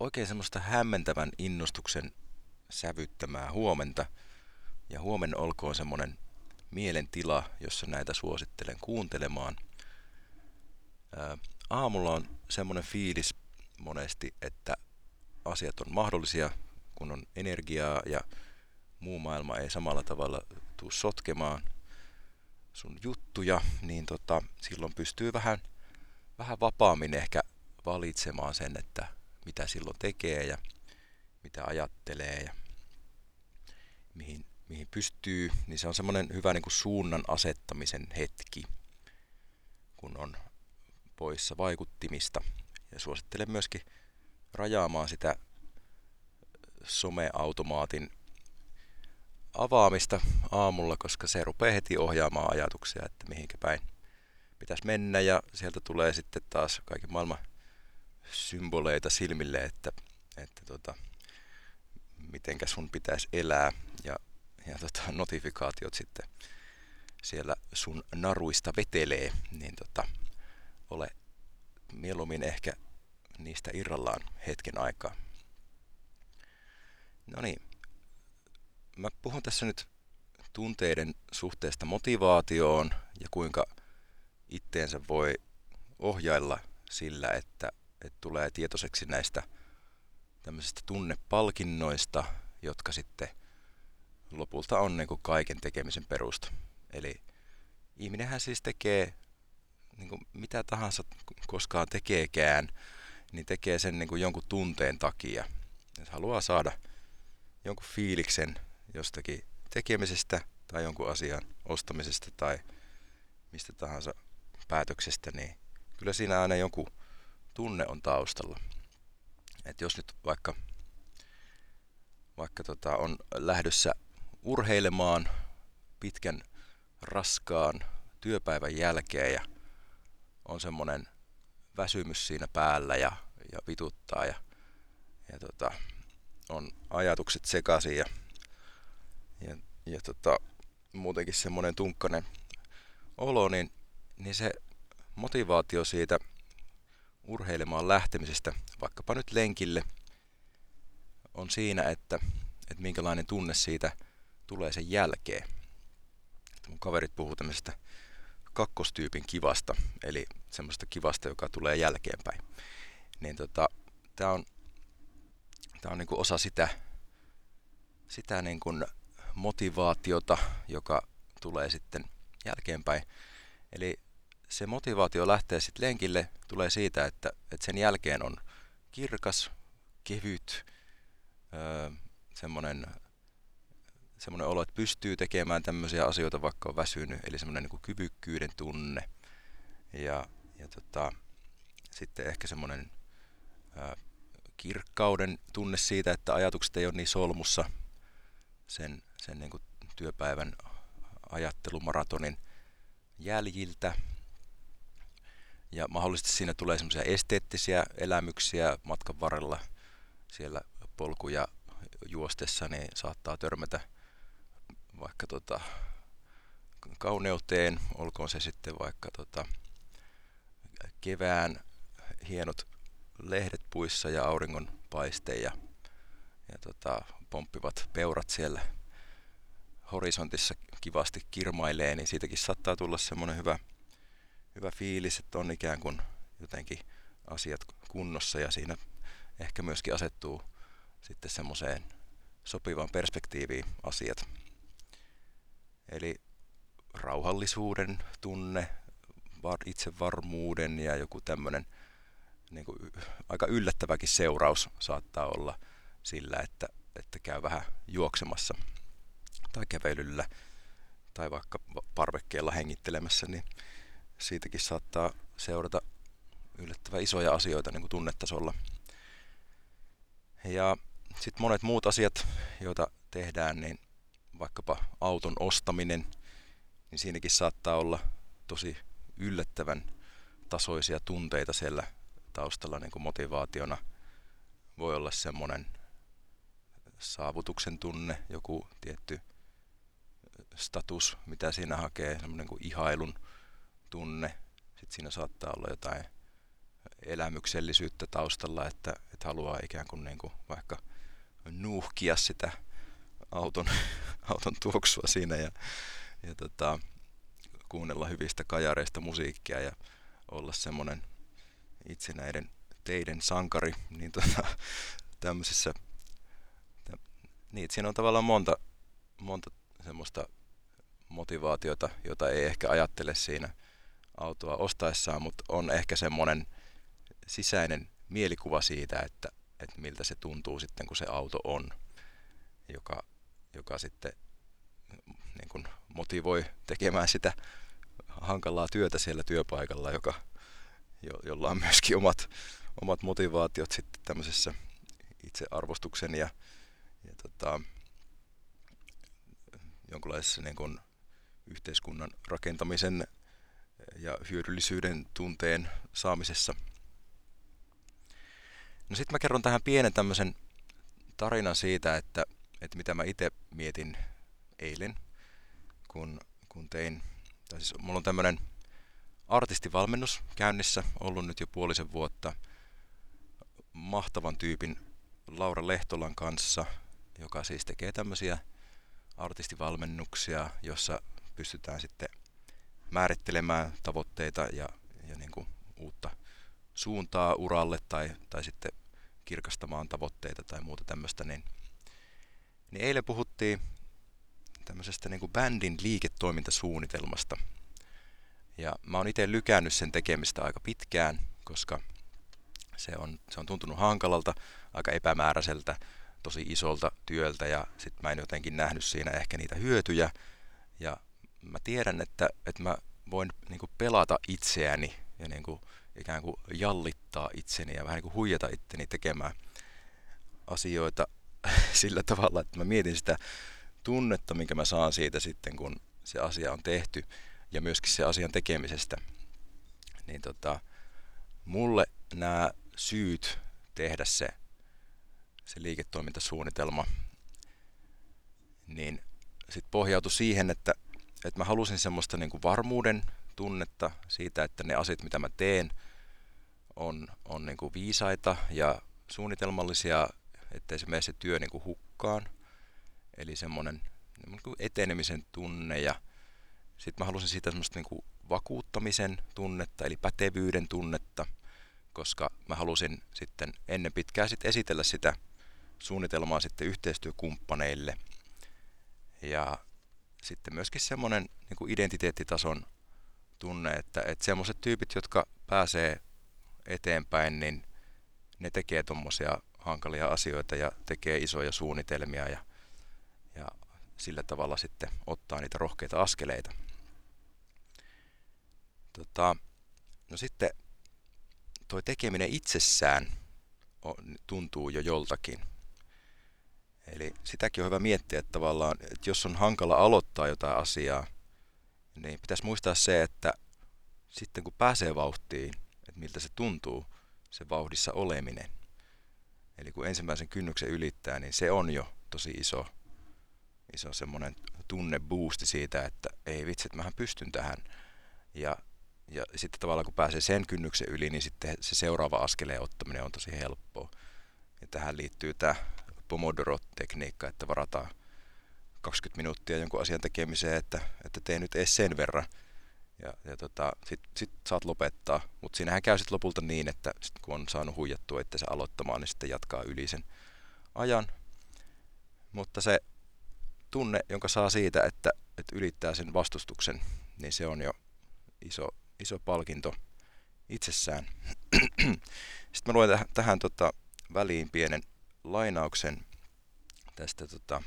oikein semmoista hämmentävän innostuksen sävyttämää huomenta. Ja huomenna olkoon semmoinen mielentila, jossa näitä suosittelen kuuntelemaan. Aamulla on semmoinen fiilis monesti, että asiat on mahdollisia, kun on energiaa ja muu maailma ei samalla tavalla tuu sotkemaan sun juttuja, niin tota, silloin pystyy vähän, vähän vapaammin ehkä valitsemaan sen, että mitä silloin tekee ja mitä ajattelee ja mihin, mihin pystyy, niin se on semmoinen hyvä niin kuin suunnan asettamisen hetki, kun on poissa vaikuttimista. Ja suosittelen myöskin rajaamaan sitä someautomaatin avaamista aamulla, koska se rupeaa heti ohjaamaan ajatuksia, että mihinkä päin pitäisi mennä ja sieltä tulee sitten taas kaiken maailman symboleita silmille, että, että tota, mitenkä sun pitäisi elää ja, ja tota, notifikaatiot sitten siellä sun naruista vetelee, niin tota, ole mieluummin ehkä niistä irrallaan hetken aikaa. No niin, mä puhun tässä nyt tunteiden suhteesta motivaatioon ja kuinka itteensä voi ohjailla sillä, että, että tulee tietoiseksi näistä tämmöisistä tunnepalkinnoista, jotka sitten lopulta on niin kuin kaiken tekemisen perusta. Eli ihminenhän siis tekee niin kuin mitä tahansa koskaan tekeekään, niin tekee sen niin kuin jonkun tunteen takia. Jos haluaa saada jonkun fiiliksen jostakin tekemisestä tai jonkun asian ostamisesta tai mistä tahansa päätöksestä, niin kyllä siinä aina joku tunne on taustalla. Et jos nyt vaikka, vaikka tota on lähdössä urheilemaan pitkän raskaan työpäivän jälkeen ja on semmoinen väsymys siinä päällä ja, ja vituttaa ja, ja tota, on ajatukset sekaisin ja, ja, ja tota, muutenkin semmoinen tunkkainen olo, niin, niin se motivaatio siitä urheilemaan lähtemisestä, vaikkapa nyt lenkille, on siinä, että, että minkälainen tunne siitä tulee sen jälkeen. Mun kaverit puhuu tämmöisestä kakkostyypin kivasta, eli semmoista kivasta, joka tulee jälkeenpäin. Niin tota, tää on, tää on niinku osa sitä, sitä niinku motivaatiota, joka tulee sitten jälkeenpäin. Eli se motivaatio lähtee sitten lenkille, tulee siitä, että, että sen jälkeen on kirkas, kevyt, semmoinen semmoinen olo, että pystyy tekemään tämmöisiä asioita, vaikka on väsynyt, eli semmoinen niin kyvykkyyden tunne. Ja, ja tota, sitten ehkä semmoinen kirkkauden tunne siitä, että ajatukset ei ole niin solmussa sen, sen niin kuin työpäivän ajattelumaratonin jäljiltä. Ja mahdollisesti siinä tulee semmoisia esteettisiä elämyksiä matkan varrella siellä polkuja juostessa, niin saattaa törmätä vaikka tota, kauneuteen, olkoon se sitten vaikka tota, kevään hienot lehdet puissa ja auringon paiste ja, ja tota, pomppivat peurat siellä horisontissa kivasti kirmailee, niin siitäkin saattaa tulla semmoinen hyvä, hyvä fiilis, että on ikään kuin jotenkin asiat kunnossa ja siinä ehkä myöskin asettuu sitten semmoiseen sopivaan perspektiiviin asiat. Eli rauhallisuuden tunne, itsevarmuuden ja joku tämmöinen niin kuin, aika yllättäväkin seuraus saattaa olla sillä, että, että käy vähän juoksemassa tai kävelyllä tai vaikka parvekkeella hengittelemässä, niin siitäkin saattaa seurata yllättävän isoja asioita niin kuin tunnetasolla. Ja sitten monet muut asiat, joita tehdään, niin vaikkapa auton ostaminen, niin siinäkin saattaa olla tosi yllättävän tasoisia tunteita siellä taustalla niin kuin motivaationa. Voi olla semmoinen saavutuksen tunne, joku tietty status, mitä siinä hakee, semmoinen kuin ihailun tunne. Sitten siinä saattaa olla jotain elämyksellisyyttä taustalla, että, että haluaa ikään kuin, niin kuin vaikka nuuhkia sitä auton, auton tuoksua siinä ja, ja tota, kuunnella hyvistä kajareista musiikkia ja olla semmoinen itsenäiden teiden sankari, niin tota, tämmöisessä, tä, niin, siinä on tavallaan monta, monta semmoista motivaatiota, jota ei ehkä ajattele siinä autoa ostaessaan, mutta on ehkä semmoinen sisäinen mielikuva siitä, että, että miltä se tuntuu sitten, kun se auto on, joka, joka sitten niin kuin motivoi tekemään sitä hankalaa työtä siellä työpaikalla, joka, jo, jolla on myöskin omat, omat motivaatiot sitten tämmöisessä itsearvostuksen ja, ja tota, jonkinlaisessa niin kuin yhteiskunnan rakentamisen ja hyödyllisyyden tunteen saamisessa. No sitten mä kerron tähän pienen tämmöisen tarinan siitä, että, että mitä mä itse mietin eilen, kun, kun tein, tai siis mulla on tämmöinen artistivalmennus käynnissä, ollut nyt jo puolisen vuotta, mahtavan tyypin Laura Lehtolan kanssa, joka siis tekee tämmöisiä artistivalmennuksia, jossa pystytään sitten määrittelemään tavoitteita ja, ja niin kuin uutta suuntaa uralle tai, tai sitten kirkastamaan tavoitteita tai muuta tämmöistä, niin, niin eilen puhuttiin tämmöisestä niin kuin bändin liiketoimintasuunnitelmasta. Ja mä oon itse lykännyt sen tekemistä aika pitkään, koska se on, se on tuntunut hankalalta, aika epämääräiseltä, tosi isolta työltä ja sitten mä en jotenkin nähnyt siinä ehkä niitä hyötyjä. Ja mä tiedän, että, että mä voin niin kuin pelata itseäni ja niin kuin ikään kuin jallittaa itseni ja vähän niin kuin huijata itteni tekemään asioita sillä tavalla, että mä mietin sitä tunnetta, minkä mä saan siitä sitten, kun se asia on tehty ja myöskin se asian tekemisestä. Niin tota, mulle nämä syyt tehdä se, se liiketoimintasuunnitelma, niin sitten pohjautui siihen, että että mä halusin semmoista niin kuin varmuuden tunnetta siitä, että ne asiat, mitä mä teen, on, on niin kuin viisaita ja suunnitelmallisia, ettei se mene se työ niin kuin hukkaan. Eli semmoinen niin kuin etenemisen tunne ja sitten mä halusin siitä semmoista niin kuin vakuuttamisen tunnetta, eli pätevyyden tunnetta, koska mä halusin sitten ennen pitkää sitten esitellä sitä suunnitelmaa sitten yhteistyökumppaneille. Ja sitten myöskin semmoinen niin kuin identiteettitason tunne, että, että semmoiset tyypit, jotka pääsee eteenpäin, niin ne tekee tuommoisia hankalia asioita ja tekee isoja suunnitelmia ja, ja sillä tavalla sitten ottaa niitä rohkeita askeleita. Tota, no sitten tuo tekeminen itsessään on, tuntuu jo joltakin. Eli sitäkin on hyvä miettiä, että tavallaan, että jos on hankala aloittaa jotain asiaa, niin pitäisi muistaa se, että sitten kun pääsee vauhtiin, että miltä se tuntuu, se vauhdissa oleminen. Eli kun ensimmäisen kynnyksen ylittää, niin se on jo tosi iso, iso semmoinen tunneboosti siitä, että ei vitsi, että mähän pystyn tähän. Ja, ja sitten tavallaan kun pääsee sen kynnyksen yli, niin sitten se seuraava askeleen ottaminen on tosi helppoa. Ja tähän liittyy tämä Pomodoro-tekniikka, että varataan 20 minuuttia jonkun asian tekemiseen, että, että tee nyt edes sen verran. Ja, ja tota, sit, sit saat lopettaa. Mutta siinähän käy sitten lopulta niin, että sit kun on saanut huijattua se aloittamaan, niin sitten jatkaa yli sen ajan. Mutta se tunne, jonka saa siitä, että, että ylittää sen vastustuksen, niin se on jo iso, iso palkinto itsessään. Sitten mä luen tähän, tähän tota, väliin pienen lainauksen tästä tota,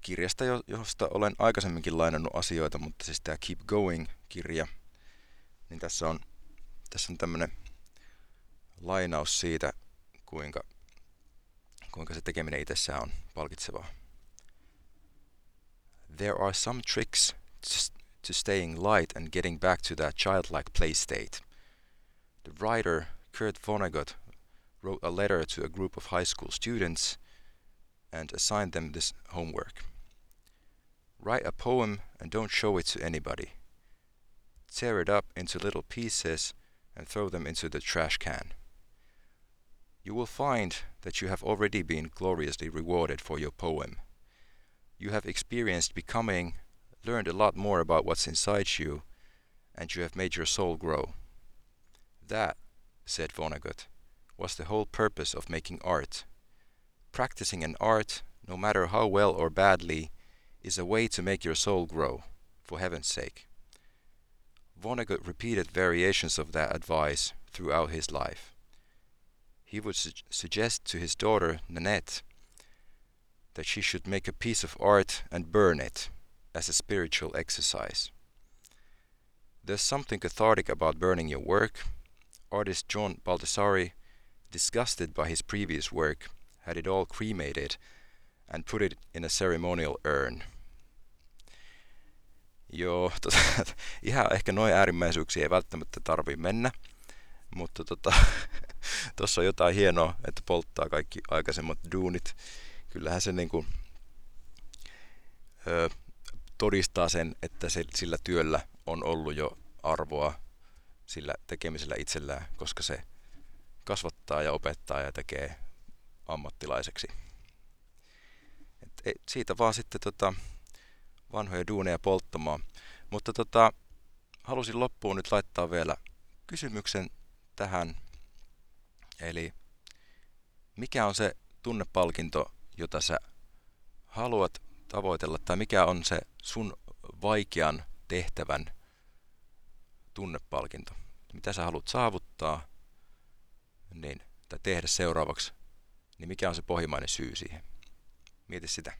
kirjasta, josta olen aikaisemminkin lainannut asioita, mutta siis tämä Keep Going-kirja, niin tässä on, tässä on tämmöinen lainaus siitä, kuinka, kuinka se tekeminen itsessään on palkitsevaa. There are some tricks to staying light and getting back to that childlike play state. The writer Kurt Vonnegut wrote a letter to a group of high school students and assigned them this homework. Write a poem and don't show it to anybody. Tear it up into little pieces and throw them into the trash can. You will find that you have already been gloriously rewarded for your poem. You have experienced becoming, learned a lot more about what's inside you, and you have made your soul grow. That, said Vonnegut, was the whole purpose of making art. Practicing an art, no matter how well or badly, is a way to make your soul grow, for heaven's sake. Vonnegut repeated variations of that advice throughout his life. He would su- suggest to his daughter, Nanette, that she should make a piece of art and burn it as a spiritual exercise. There's something cathartic about burning your work. Artist John Baldessari, disgusted by his previous work, had it all cremated and put it in a ceremonial urn. Joo, tota, ihan ehkä noin äärimmäisyyksiä ei välttämättä tarvi mennä, mutta tota, tuossa on jotain hienoa, että polttaa kaikki aikaisemmat duunit. Kyllähän se niin kuin, ö, todistaa sen, että se, sillä työllä on ollut jo arvoa sillä tekemisellä itsellään, koska se kasvattaa ja opettaa ja tekee ammattilaiseksi. Et, siitä vaan sitten tota, vanhoja duuneja polttamaan. Mutta tota, halusin loppuun nyt laittaa vielä kysymyksen tähän. Eli mikä on se tunnepalkinto, jota sä haluat tavoitella, tai mikä on se sun vaikean tehtävän tunnepalkinto? Mitä sä haluat saavuttaa niin, tai tehdä seuraavaksi, niin mikä on se pohjimainen syy siihen? Mieti sitä.